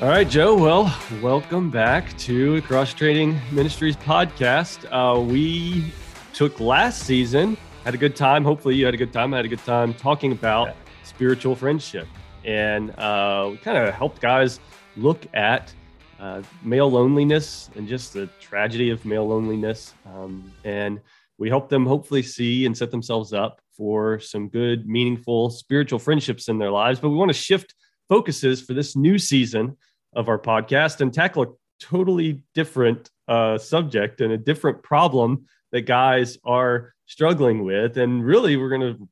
All right, Joe. Well, welcome back to Cross Training Ministries podcast. Uh, we took last season, had a good time. Hopefully, you had a good time. I had a good time talking about spiritual friendship, and uh, we kind of helped guys look at uh, male loneliness and just the tragedy of male loneliness, um, and we helped them hopefully see and set themselves up for some good, meaningful spiritual friendships in their lives. But we want to shift focuses for this new season of our podcast and tackle a totally different uh, subject and a different problem that guys are struggling with. And really, we're going to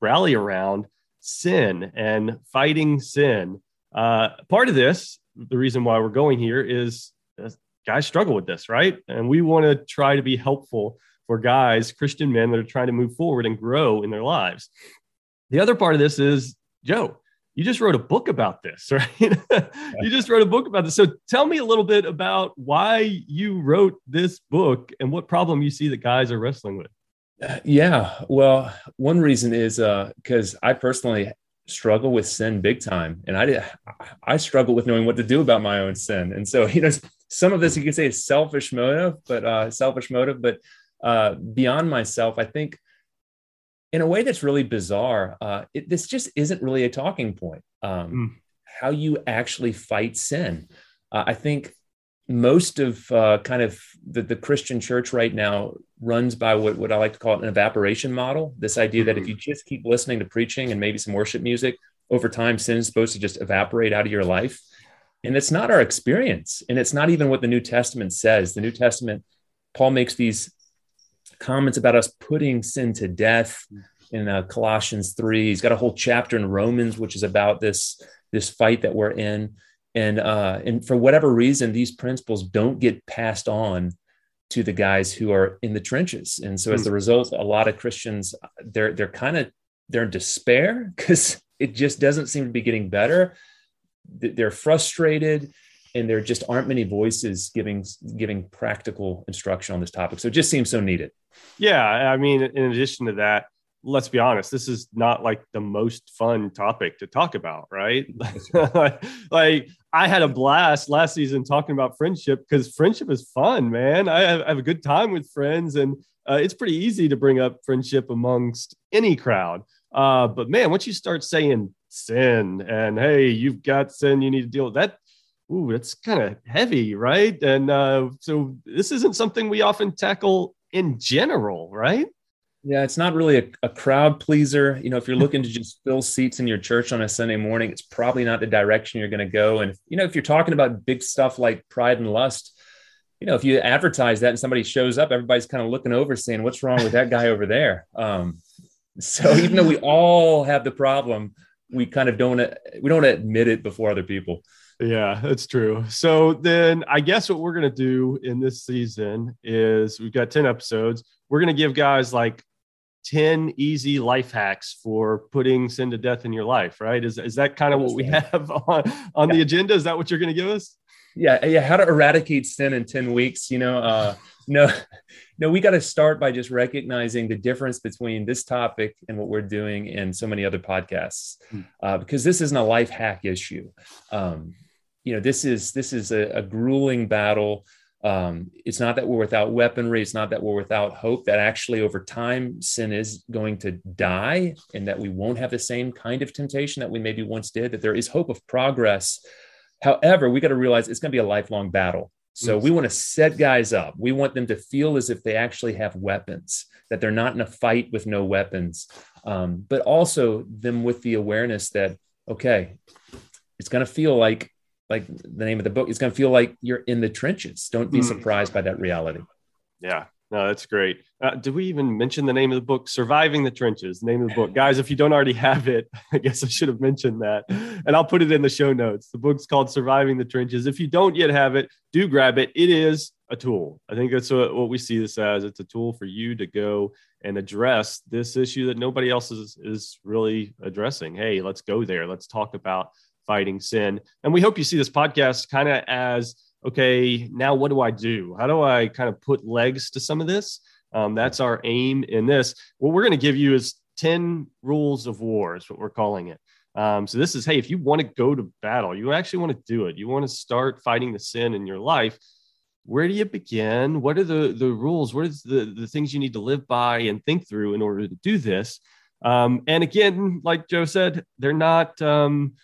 rally around sin and fighting sin. Uh, part of this, the reason why we're going here is uh, guys struggle with this, right? And we want to try to be helpful for guys, Christian men that are trying to move forward and grow in their lives. The other part of this is Joe you just wrote a book about this, right? you just wrote a book about this. So tell me a little bit about why you wrote this book and what problem you see that guys are wrestling with. Uh, yeah, well, one reason is because uh, I personally struggle with sin big time, and I did, I struggle with knowing what to do about my own sin. And so, you know, some of this you could say is selfish motive, but uh, selfish motive, but uh, beyond myself, I think in a way that's really bizarre. Uh, it, this just isn't really a talking point. Um, mm. How you actually fight sin. Uh, I think most of uh, kind of the, the, Christian church right now runs by what, what I like to call an evaporation model. This idea that if mm-hmm. you just keep listening to preaching and maybe some worship music, over time, sin is supposed to just evaporate out of your life. And it's not our experience. And it's not even what the New Testament says. The New Testament, Paul makes these comments about us putting sin to death in uh, Colossians 3. He's got a whole chapter in Romans, which is about this, this fight that we're in. And, uh, and for whatever reason, these principles don't get passed on to the guys who are in the trenches. And so as a result, a lot of Christians, they're, they're kind of, they're in despair because it just doesn't seem to be getting better. They're frustrated and there just aren't many voices giving giving practical instruction on this topic. So it just seems so needed. Yeah i mean in addition to that let's be honest this is not like the most fun topic to talk about right? Like i had a blast last season talking about friendship because friendship is fun man. I have, a good time with friends and uh, it's pretty easy to bring up friendship amongst any crowd. Uh, but man once you start saying sin and hey you've got sin you need to deal with that ooh, that's kind of heavy, right? And uh, so this isn't something we often tackle in general, right? Yeah, it's not really a, a, crowd pleaser. You know, if you're looking to just fill seats in your church on a Sunday morning, it's probably not the direction you're going to go. And, you know, if you're talking about big stuff like pride and lust, you know, if you advertise that and somebody shows up, everybody's kind of looking over saying, what's wrong with that guy over there? Um, so even though we all have the problem, we kind of don't, we don't admit it before other people. Yeah, that's true. So then I guess what we're going to do in this season is we've got 10 episodes. We're going to give guys like 10 easy life hacks for putting sin to death in your life, right? Is, is that kind of what we have on, on yeah. the agenda? Is that what you're going to give us? Yeah. Yeah. How to eradicate sin in 10 weeks, you know, uh, no, no, we got to start by just recognizing the difference between this topic and what we're doing in so many other podcasts, hmm. uh, because this isn't a life hack issue. Um, you know this is this is a, a grueling battle um, it's not that we're without weaponry it's not that we're without hope that actually over time sin is going to die and that we won't have the same kind of temptation that we maybe once did that there is hope of progress however we got to realize it's going to be a lifelong battle so we want to set guys up we want them to feel as if they actually have weapons that they're not in a fight with no weapons um, but also them with the awareness that okay it's going to feel like like the name of the book, it's going to feel like you're in the trenches. Don't be mm. surprised by that reality. Yeah, no, that's great. Uh, did we even mention the name of the book? Surviving the Trenches, name of the book. Guys, if you don't already have it, I guess I should have mentioned that. And I'll put it in the show notes. The book's called Surviving the Trenches. If you don't yet have it, do grab it. It is a tool. I think that's what, what we see this as. It's a tool for you to go and address this issue that nobody else is, is really addressing. Hey, let's go there. Let's talk about fighting sin. And we hope you see this podcast kind of as okay, now what do I do? How do I kind of put legs to some of this? Um, that's our aim in this. What we're going to give you is 10 rules of war, is what we're calling it. Um, so this is, hey, if you want to go to battle, you actually want to do it. You want to start fighting the sin in your life. Where do you begin? What are the the rules? What is the the things you need to live by and think through in order to do this? Um, and again, like Joe said, they're not. Um,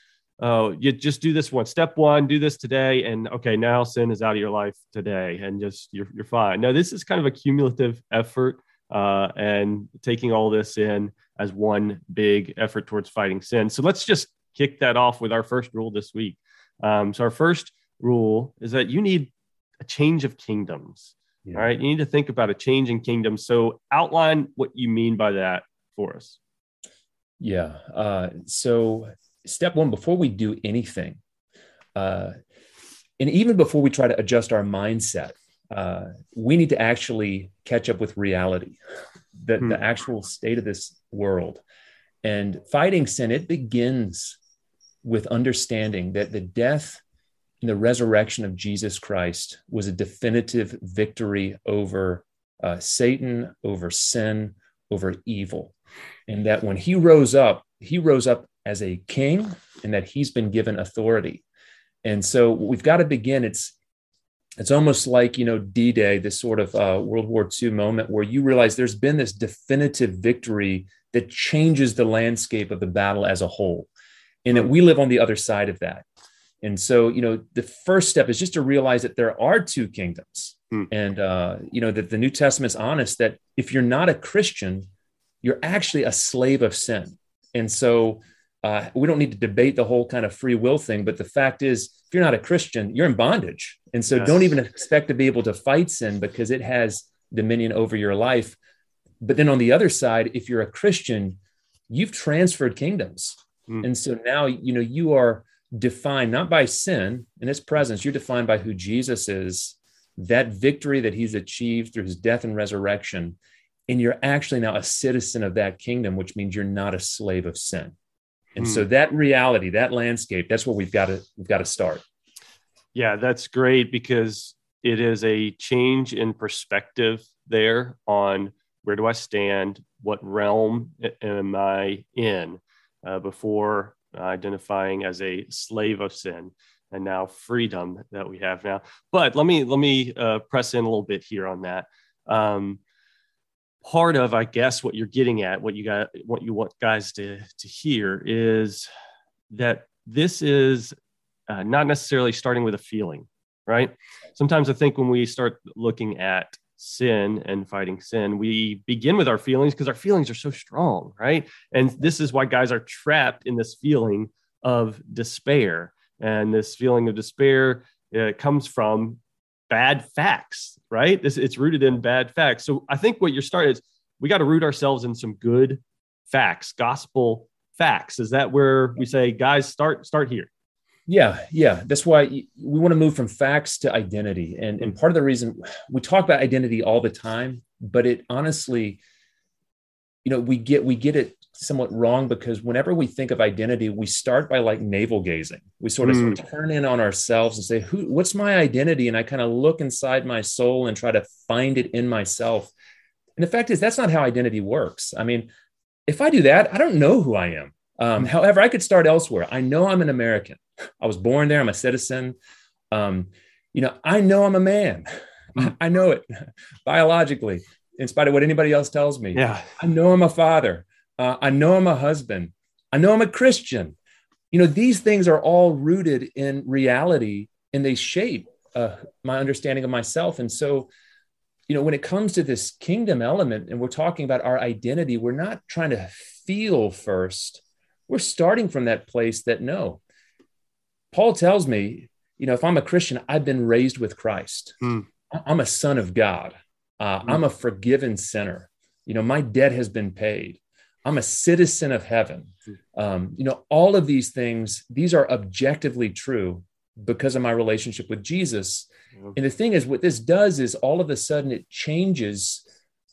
oh, you just do this one. Step one, do this today, and okay, now sin is out of your life today, and just you're you're fine. Now this is kind of a cumulative effort, uh, and taking all this in as one big effort towards fighting sin. So let's just kick that off with our first rule this week. Um, so our first rule is that you need a change of kingdoms. Yeah. All right, you need to think about a change in kingdom. So outline what you mean by that for us. Yeah. Uh, so step one, before we do anything, uh, and even before we try to adjust our mindset, uh, we need to actually catch up with reality, the, hmm. the actual state of this world. And fighting sin, it begins with understanding that the death and the resurrection of Jesus Christ was a definitive victory over uh, Satan, over sin, over evil. And that when he rose up, he rose up as a king and that he's been given authority. And so we've got to begin. It's it's almost like you know d-day this sort of uh, world war ii moment where you realize there's been this definitive victory that changes the landscape of the battle as a whole and that we live on the other side of that and so you know the first step is just to realize that there are two kingdoms hmm. and uh, you know that the new testament's honest that if you're not a christian you're actually a slave of sin and so uh, we don't need to debate the whole kind of free will thing, but the fact is, if you're not a Christian, you're in bondage. And so yes. don't even expect to be able to fight sin because it has dominion over your life. But then on the other side, if you're a Christian, you've transferred kingdoms. Mm. And so now, you know, you are defined not by sin and its presence, you're defined by who Jesus is, that victory that he's achieved through his death and resurrection. And you're actually now a citizen of that kingdom, which means you're not a slave of sin. And so hmm. that reality, that landscape, that's where we've got to we've got to start. Yeah, that's great because it is a change in perspective there on where do I stand, what realm am I in uh, before identifying as a slave of sin and now freedom that we have now. But let me let me uh, press in a little bit here on that. Um, part of, I guess, what you're getting at, what you got, what you want guys to to hear is that this is uh, not necessarily starting with a feeling, right? Sometimes I think when we start looking at sin and fighting sin, we begin with our feelings because our feelings are so strong, right? And this is why guys are trapped in this feeling of despair. And this feeling of despair uh, comes from bad facts, right? It's, it's rooted in bad facts. So I think what you're starting is we got to root ourselves in some good facts, gospel facts. Is that where we say, guys, start start here? Yeah, yeah. That's why we want to move from facts to identity. And, and part of the reason we talk about identity all the time, but it honestly, you know, we get we get it somewhat wrong because whenever we think of identity, we start by like navel gazing. We sort of, mm. sort of turn in on ourselves and say, "Who? What's my identity?" And I kind of look inside my soul and try to find it in myself. And the fact is, that's not how identity works. I mean, if I do that, I don't know who I am. Um, mm. However, I could start elsewhere. I know I'm an American. I was born there. I'm a citizen. Um, you know, I know I'm a man. Mm. I know it biologically, in spite of what anybody else tells me. Yeah. I know I'm a father. Uh, I know I'm a husband. I know I'm a Christian. You know, these things are all rooted in reality and they shape uh, my understanding of myself. And so, you know, when it comes to this kingdom element and we're talking about our identity, we're not trying to feel first. We're starting from that place that no. Paul tells me, you know, if I'm a Christian, I've been raised with Christ. Mm. I'm a son of God. Uh, mm. I'm a forgiven sinner. You know, my debt has been paid. I'm a citizen of heaven. Um, you know, all of these things, these are objectively true because of my relationship with Jesus. And the thing is, what this does is all of a sudden it changes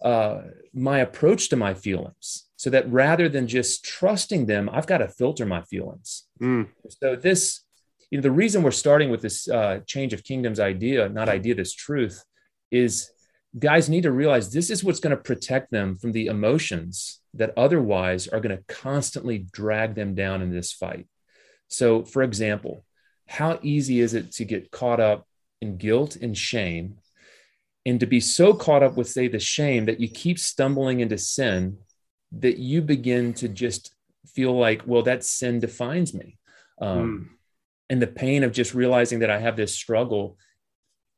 uh, my approach to my feelings so that rather than just trusting them, I've got to filter my feelings. Mm. So, this, you know, the reason we're starting with this uh, change of kingdoms idea, not idea, this truth, is guys need to realize this is what's going to protect them from the emotions that otherwise are going to constantly drag them down in this fight. So, for example, how easy is it to get caught up in guilt and shame and to be so caught up with, say, the shame that you keep stumbling into sin that you begin to just feel like, well, that sin defines me. Um, mm. And the pain of just realizing that I have this struggle,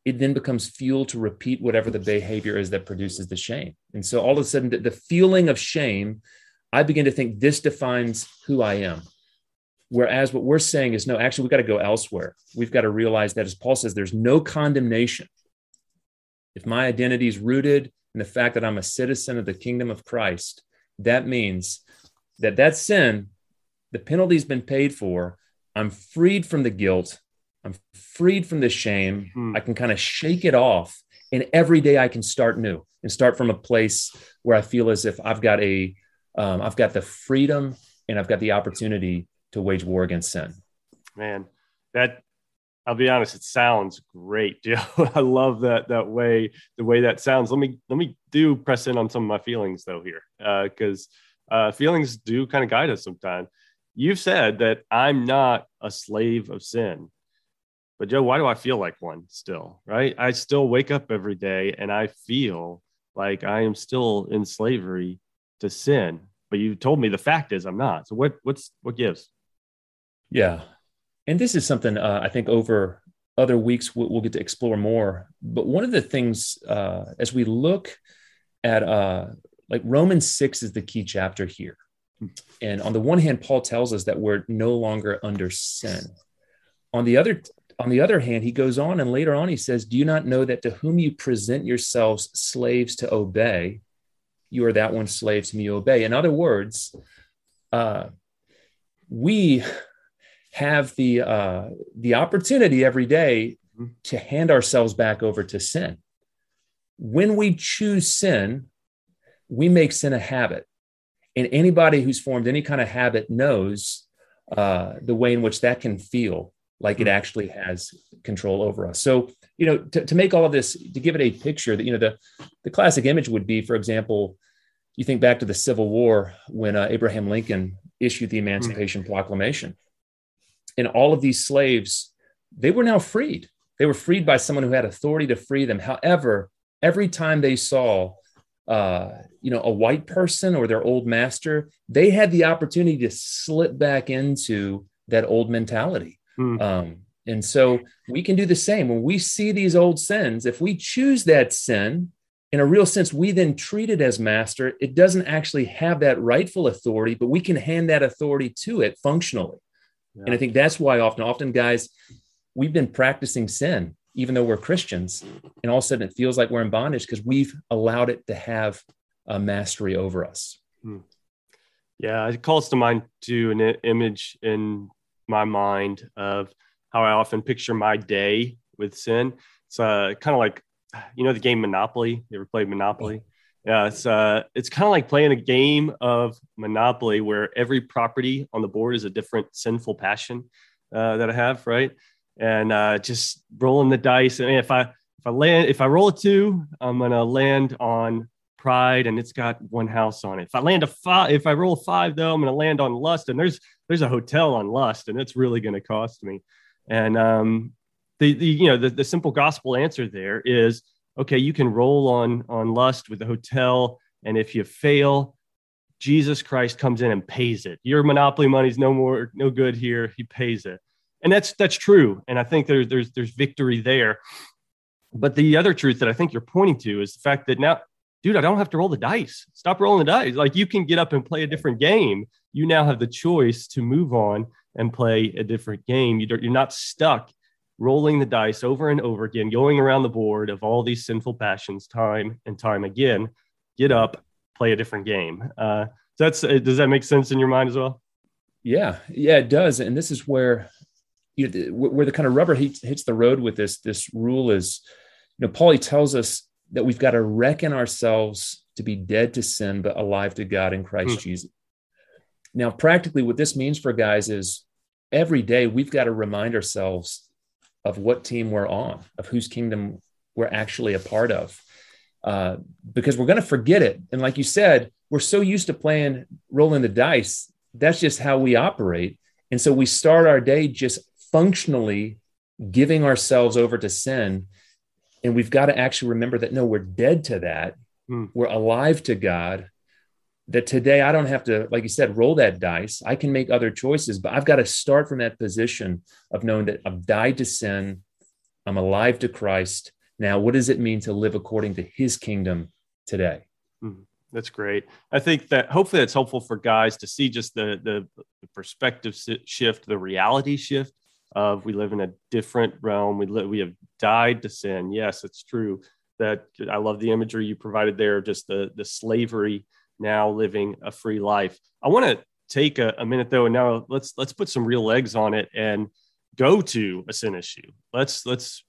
it then becomes fuel to repeat whatever the behavior is that produces the shame. And so all of a sudden, the, feeling of shame, I begin to think this defines who I am. Whereas what we're saying is, no, actually, we've got to go elsewhere. We've got to realize that, as Paul says, there's no condemnation if my identity is rooted in the fact that I'm a citizen of the kingdom of Christ, that means that that sin, the penalty's been paid for. I'm freed from the guilt. I'm freed from the shame. Hmm. I can kind of shake it off. And every day I can start new and start from a place where I feel as if I've got a, um, I've got the freedom and I've got the opportunity to wage war against sin. Man, that I'll be honest, it sounds great, Joe. I love that that way, the way that sounds. Let me let me do press in on some of my feelings though here, because uh, uh, feelings do kind of guide us sometimes. You've said that I'm not a slave of sin, but Joe, why do I feel like one still? Right? I still wake up every day and I feel like I am still in slavery to sin. But you told me the fact is I'm not. So what what's what gives? Yeah, and this is something uh, I think over other weeks we'll, we'll, get to explore more. But one of the things uh, as we look at uh, like Romans six is the key chapter here, and on the one hand, Paul tells us that we're no longer under sin. On the other on the other hand, he goes on and later on he says, Do you not know that to whom you present yourselves slaves to obey, you are that one slave to me obey? In other words, uh, we have the uh, the opportunity every day mm-hmm. to hand ourselves back over to sin. When we choose sin, we make sin a habit, and anybody who's formed any kind of habit knows uh, the way in which that can feel like it mm-hmm. actually has control over us. So, you know, to, to make all of this, to give it a picture that, you know, the, the classic image would be, for example, you think back to the Civil War when uh, Abraham Lincoln issued the Emancipation mm-hmm. Proclamation and all of these slaves, they were now freed. They were freed by someone who had authority to free them. However, every time they saw, uh, you know, a white person or their old master, they had the opportunity to slip back into that old mentality. Mm. Um, and so we can do the same when we see these old sins. If we choose that sin, in a real sense, we then treat it as master. It doesn't actually have that rightful authority, but we can hand that authority to it functionally. Yeah. And I think that's why often, often guys, we've been practicing sin, even though we're Christians. And all of a sudden it feels like we're in bondage because we've allowed it to have a mastery over us. Hmm. Yeah, it calls to mind to an image in my mind of how I often picture my day with sin. It's uh, kind of like, you know, the game Monopoly. You ever played Monopoly? Yeah, it's uh, it's kind of like playing a game of Monopoly where every property on the board is a different sinful passion uh, that I have, right? And uh, just rolling the dice. I And if I if I land if I roll a two, I'm gonna land on pride, and it's got one house on it. If I land a five, if I roll five though, I'm gonna land on lust, and there's there's a hotel on lust, and it's really gonna cost me. And um, the the you know the the simple gospel answer there is okay, you can roll on on lust with the hotel, and if you fail, Jesus Christ comes in and pays it. Your monopoly money's no more no good here. He pays it, and that's that's true. And I think there's there's there's victory there. But the other truth that I think you're pointing to is the fact that now, dude, I don't have to roll the dice. Stop rolling the dice. Like you can get up and play a different game. You now have the choice to move on and play a different game. You're not stuck rolling the dice over and over again, going around the board of all these sinful passions time and time again. Get up, play a different game. Uh, that's uh, does that make sense in your mind as well? Yeah, yeah, it does. And this is where you know, where the kind of rubber hits, hits the road with this this rule is, you know, Paulie tells us that we've got to reckon ourselves to be dead to sin but alive to God in Christ mm. Jesus. Now, practically, what this means for guys is every day we've got to remind ourselves of what team we're on, of whose kingdom we're actually a part of. uh, because we're going to forget it. And like you said, we're so used to playing, rolling the dice. That's just how we operate. And so we start our day just functionally giving ourselves over to sin. And we've got to actually remember that no, we're dead to that. Hmm. We're alive to God. That today I don't have to, like you said, roll that dice. I can make other choices, but I've got to start from that position of knowing that I've died to sin. I'm alive to Christ. Now, what does it mean to live according to his kingdom today? Hmm. That's great. I think that hopefully that's helpful for guys to see just the the, perspective shift, the reality shift of we live in a different realm. We live, we have died to sin. Yes, it's true that I love the imagery you provided there, just the the slavery now living a free life. I want to take a, a minute though, and now let's let's put some real legs on it and go to a sin issue. Let's let's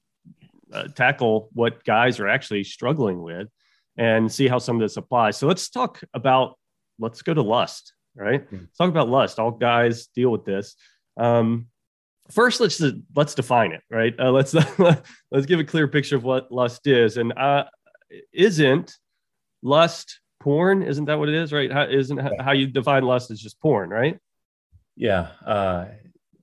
uh, tackle what guys are actually struggling with and see how some of this applies. So let's talk about let's go to lust, right? Mm-hmm. Let's talk about lust. All guys deal with this. Um, first let's let's define it right? Uh, let's let's give a clear picture of what lust is. And uh, isn't lust porn? Isn't that what it is right? How, isn't how you define lust is just porn right? Yeah uh,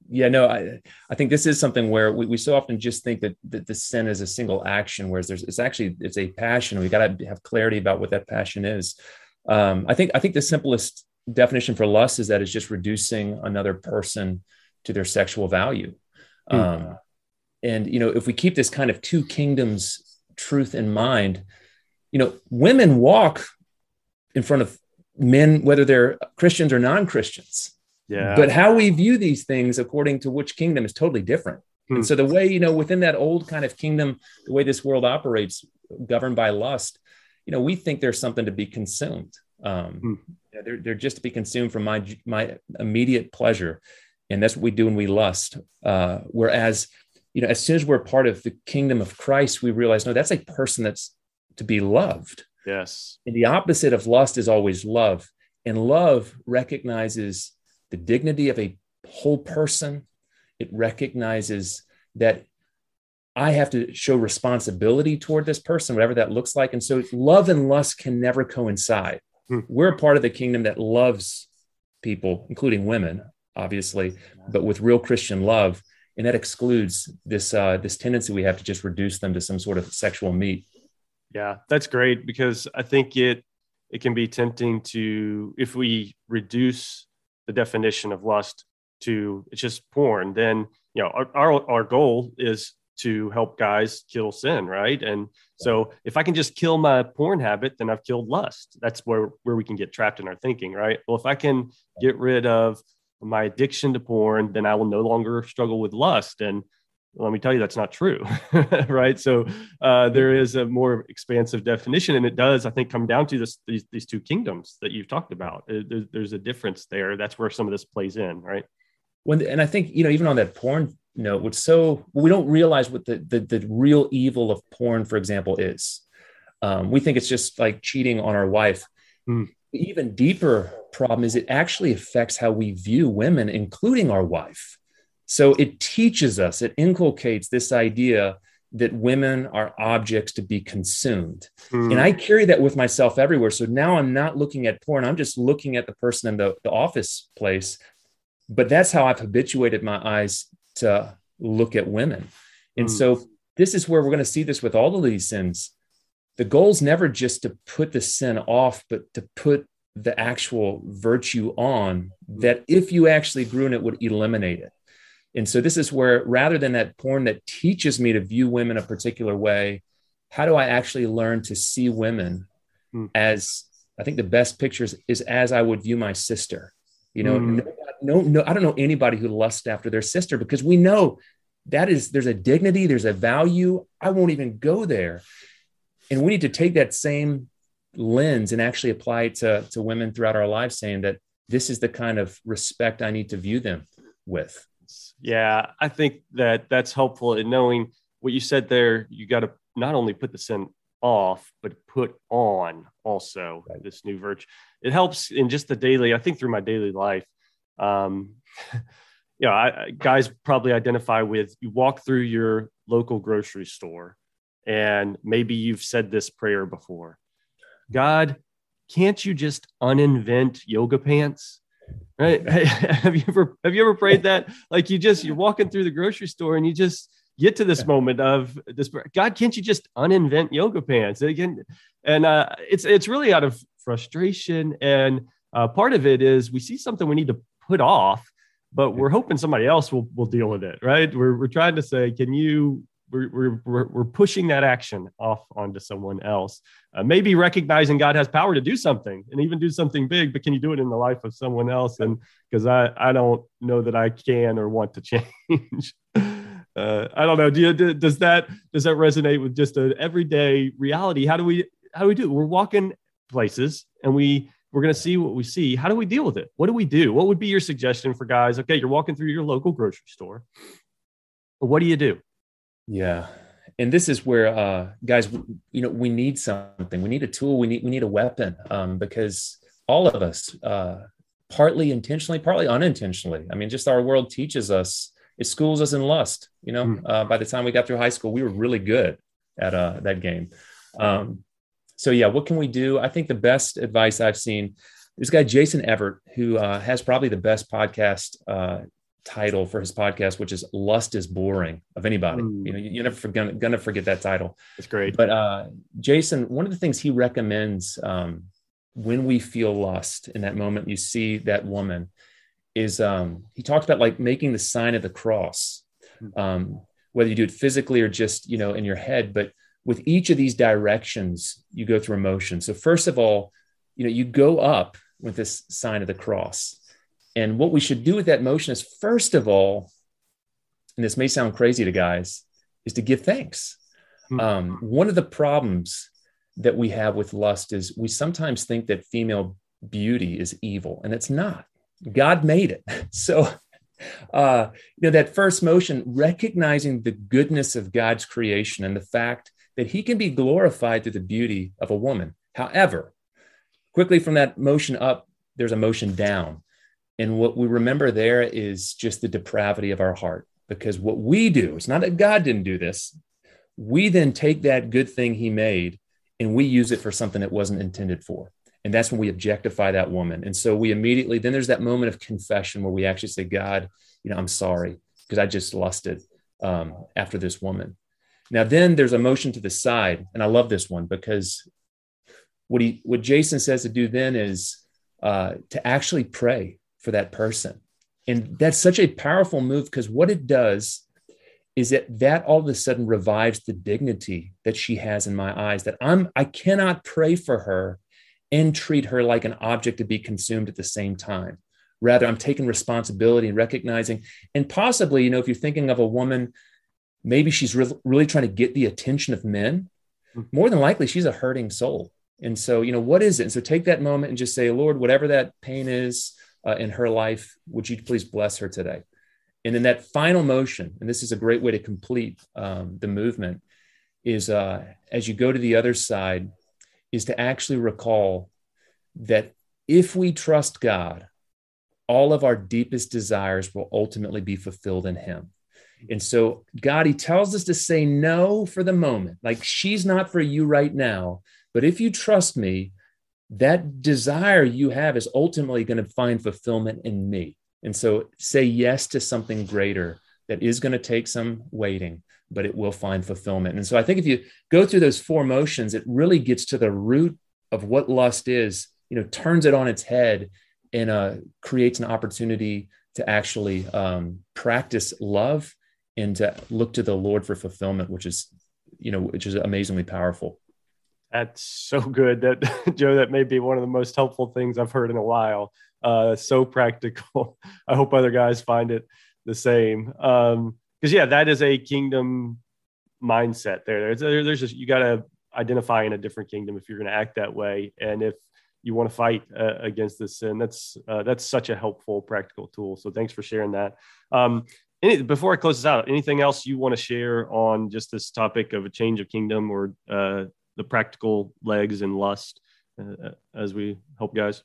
yeah no i i think this is something where we, we so often just think that, that the sin is a single action whereas there's it's actually it's a passion. We got to have clarity about what that passion is. Um, i think i think the simplest definition for lust is that it's just reducing another person to their sexual value. Mm. Um, and you know, if we keep this kind of two kingdoms truth in mind, you know, women walk in front of men, whether they're Christians or non-Christians. Yeah. But how we view these things according to which kingdom is totally different. Hmm. And so the way, you know, within that old kind of kingdom, the way this world operates, governed by lust, you know, we think there's something to be consumed. Um, hmm. they're, they're just to be consumed for my my immediate pleasure and that's what we do when we lust uh, whereas you know as soon as we're part of the kingdom of christ we realize no that's a person that's to be loved yes and the opposite of lust is always love and love recognizes the dignity of a whole person it recognizes that I have to show responsibility toward this person, whatever that looks like. And so love and lust can never coincide. Hmm. We're a part of the kingdom that loves people, including women, obviously, but with real Christian love. And that excludes this uh, this tendency we have to just reduce them to some sort of sexual meat. Yeah, that's great because I think it it can be tempting to if we reduce the definition of lust to it's just porn, then you know our our, our goal is to help guys kill sin, right? And so if I can just kill my porn habit, then I've killed lust. That's where where we can get trapped in our thinking, right? Well, if I can get rid of my addiction to porn, then I will no longer struggle with lust. And let me tell you, that's not true, right? So uh, there is a more expansive definition, and it does, I think, come down to this, these these two kingdoms that you've talked about. There, there's a difference there. That's where some of this plays in, right? When and I think you know, even on that porn note, what's so we don't realize what the the, the real evil of porn, for example, is. Um, we think it's just like cheating on our wife. Mm even deeper problem is it actually affects how we view women, including our wife. So it teaches us, it inculcates this idea that women are objects to be consumed. Mm. And I carry that with myself everywhere. So now I'm not looking at porn, I'm just looking at the person in the, the office place. But that's how I've habituated my eyes to look at women. And mm. so this is where we're going to see this with all of these sins the goal is never just to put the sin off, but to put the actual virtue on that if you actually grew in it would eliminate it. And so this is where rather than that porn that teaches me to view women a particular way, how do I actually learn to see women mm. as I think the best pictures is as I would view my sister. You know, mm. no, no, no, I don't know anybody who lusts after their sister because we know that is there's a dignity, there's a value. I won't even go there. And we need to take that same lens and actually apply it to, to women throughout our lives, saying that this is the kind of respect I need to view them with. Yeah, I think that that's helpful in knowing what you said there. You got to not only put the sin off, but put on also right. this new virtue. It helps in just the daily, I think through my daily life. Um, you know, I, guys probably identify with you walk through your local grocery store and maybe you've said this prayer before God, can't you just uninvent yoga pants? Right? have you ever have you ever prayed that? Like you just you're walking through the grocery store and you just get to this moment of this God, can't you just uninvent yoga pants? Again, and uh, it's it's really out of frustration. And uh, part of it is we see something we need to put off, but we're hoping somebody else will will deal with it, right? We're we're trying to say, can you we're, we're, we're pushing that action off onto someone else. Uh, maybe recognizing God has power to do something and even do something big, but can you do it in the life of someone else? And because I, I don't know that I can or want to change. uh, I don't know. Do you, does that does that resonate with just an everyday reality? How do we how do we do? We're walking places and we we're going to see what we see. How do we deal with it? What do we do? What would be your suggestion for guys? Okay, you're walking through your local grocery store. What do you do? Yeah. And this is where, uh, guys, you know, we need something. We need a tool. We need we need a weapon um, because all of us, uh, partly intentionally, partly unintentionally. I mean, just our world teaches us. It schools us in lust. You know, mm. uh, by the time we got through high school, we were really good at uh, that game. Um, so yeah, what can we do? I think the best advice I've seen. This guy Jason Evert, who uh, has probably the best podcast uh, title for his podcast, which is "Lust is Boring" of anybody. Mm. You know, you're never gonna, gonna forget that title. It's great. But uh, Jason, one of the things he recommends um, when we feel lust in that moment, you see that woman, is um, he talks about like making the sign of the cross, hmm. um, whether you do it physically or just you know in your head. But with each of these directions, you go through emotion. So first of all, you know, you go up with this sign of the cross and what we should do with that motion is, first of all, and this may sound crazy to guys, is to give thanks. Mm-hmm. Um, one of the problems that we have with lust is we sometimes think that female beauty is evil, and it's not. God made it. So, uh, you know, that first motion, recognizing the goodness of God's creation and the fact that He can be glorified through the beauty of a woman. However, quickly from that motion up, there's a motion down. And what we remember there is just the depravity of our heart. Because what we do, it's not that God didn't do this. We then take that good thing he made and we use it for something that wasn't intended for. And that's when we objectify that woman. And so we immediately, then there's that moment of confession where we actually say, God, you know, I'm sorry because I just lusted um, after this woman. Now, then there's a motion to the side. And I love this one because what he, what Jason says to do then is uh, to actually pray for that person. And that's such a powerful move because what it does is that that all of a sudden revives the dignity that she has in my eyes that I'm I cannot pray for her and treat her like an object to be consumed at the same time. Rather, I'm taking responsibility and recognizing, and possibly, you know, if you're thinking of a woman, maybe she's re- really trying to get the attention of men. Hmm. More than likely, she's a hurting soul. And so, you know, what is it? And so take that moment and just say, Lord, whatever that pain is, uh, in her life. Would you please bless her today? And then that final motion, and this is a great way to complete um, the movement, is uh, as you go to the other side, is to actually recall that if we trust God, all of our deepest desires will ultimately be fulfilled in Him. And so, God, He tells us to say no for the moment. Like, she's not for you right now. But if you trust me, that desire you have is ultimately going to find fulfillment in me. And so say yes to something greater that is going to take some waiting, but it will find fulfillment. And so I think if you go through those four motions, it really gets to the root of what lust is, you know, turns it on its head and uh, creates an opportunity to actually um, practice love and to look to the Lord for fulfillment, which is, you know, which is amazingly powerful. That's so good that Joe, that may be one of the most helpful things I've heard in a while. Uh, so practical. I hope other guys find it the same. Um, cause yeah, that is a kingdom mindset there. There's, there's just, you got to identify in a different kingdom if you're going to act that way. And if you want to fight uh, against this sin, that's, uh, that's such a helpful practical tool. So thanks for sharing that. Um, any, before I close this out, anything else you want to share on just this topic of a change of kingdom or uh, the practical legs and lust uh, as we help guys?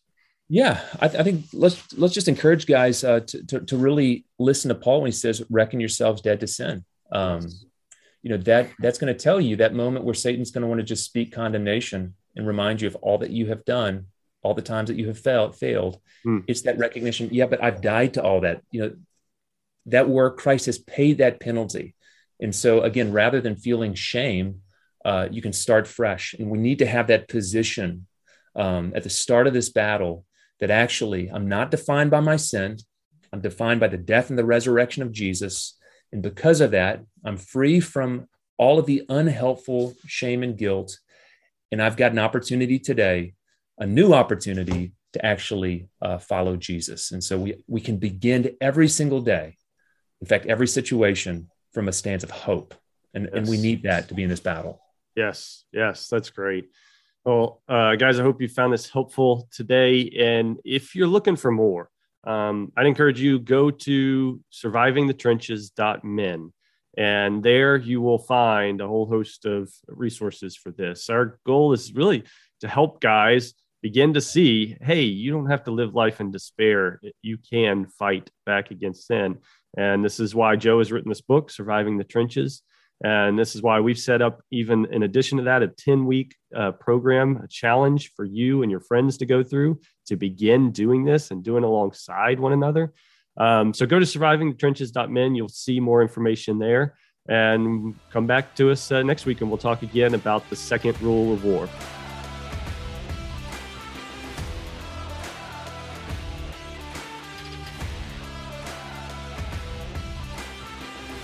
Yeah, I, th- I, think let's let's just encourage guys uh, to, to, to really listen to Paul when he says, "Reckon yourselves dead to sin." Um, you know that that's going to tell you that moment where satan's going to want to just speak condemnation and remind you of all that you have done all the times that you have failed failed mm. it's that recognition yeah but i've died to all that you know that work christ has paid that penalty and so again rather than feeling shame uh, you can start fresh and we need to have that position um, at the start of this battle that actually i'm not defined by my sin i'm defined by the death and the resurrection of jesus and because of that, I'm free from all of the unhelpful shame and guilt. And I've got an opportunity today, a new opportunity to actually uh, follow Jesus. And so we, we can begin every single day, in fact, every situation from a stance of hope. And, yes. and we need that to be in this battle. Yes, yes, that's great. Well, uh, guys, I hope you found this helpful today. And if you're looking for more, um, I'd encourage you go to survivingthetrenches.men and there you will find a whole host of resources for this. Our goal is really to help guys begin to see, hey, you don't have to live life in despair. You can fight back against sin. And this is why Joe has written this book, Surviving the Trenches. And this is why we've set up, even in addition to that, a 10 week uh, program, a challenge for you and your friends to go through to begin doing this and doing alongside one another. Um, so go to survivingthetrenches.men. You'll see more information there and come back to us uh, next week and we'll talk again about the second rule of war.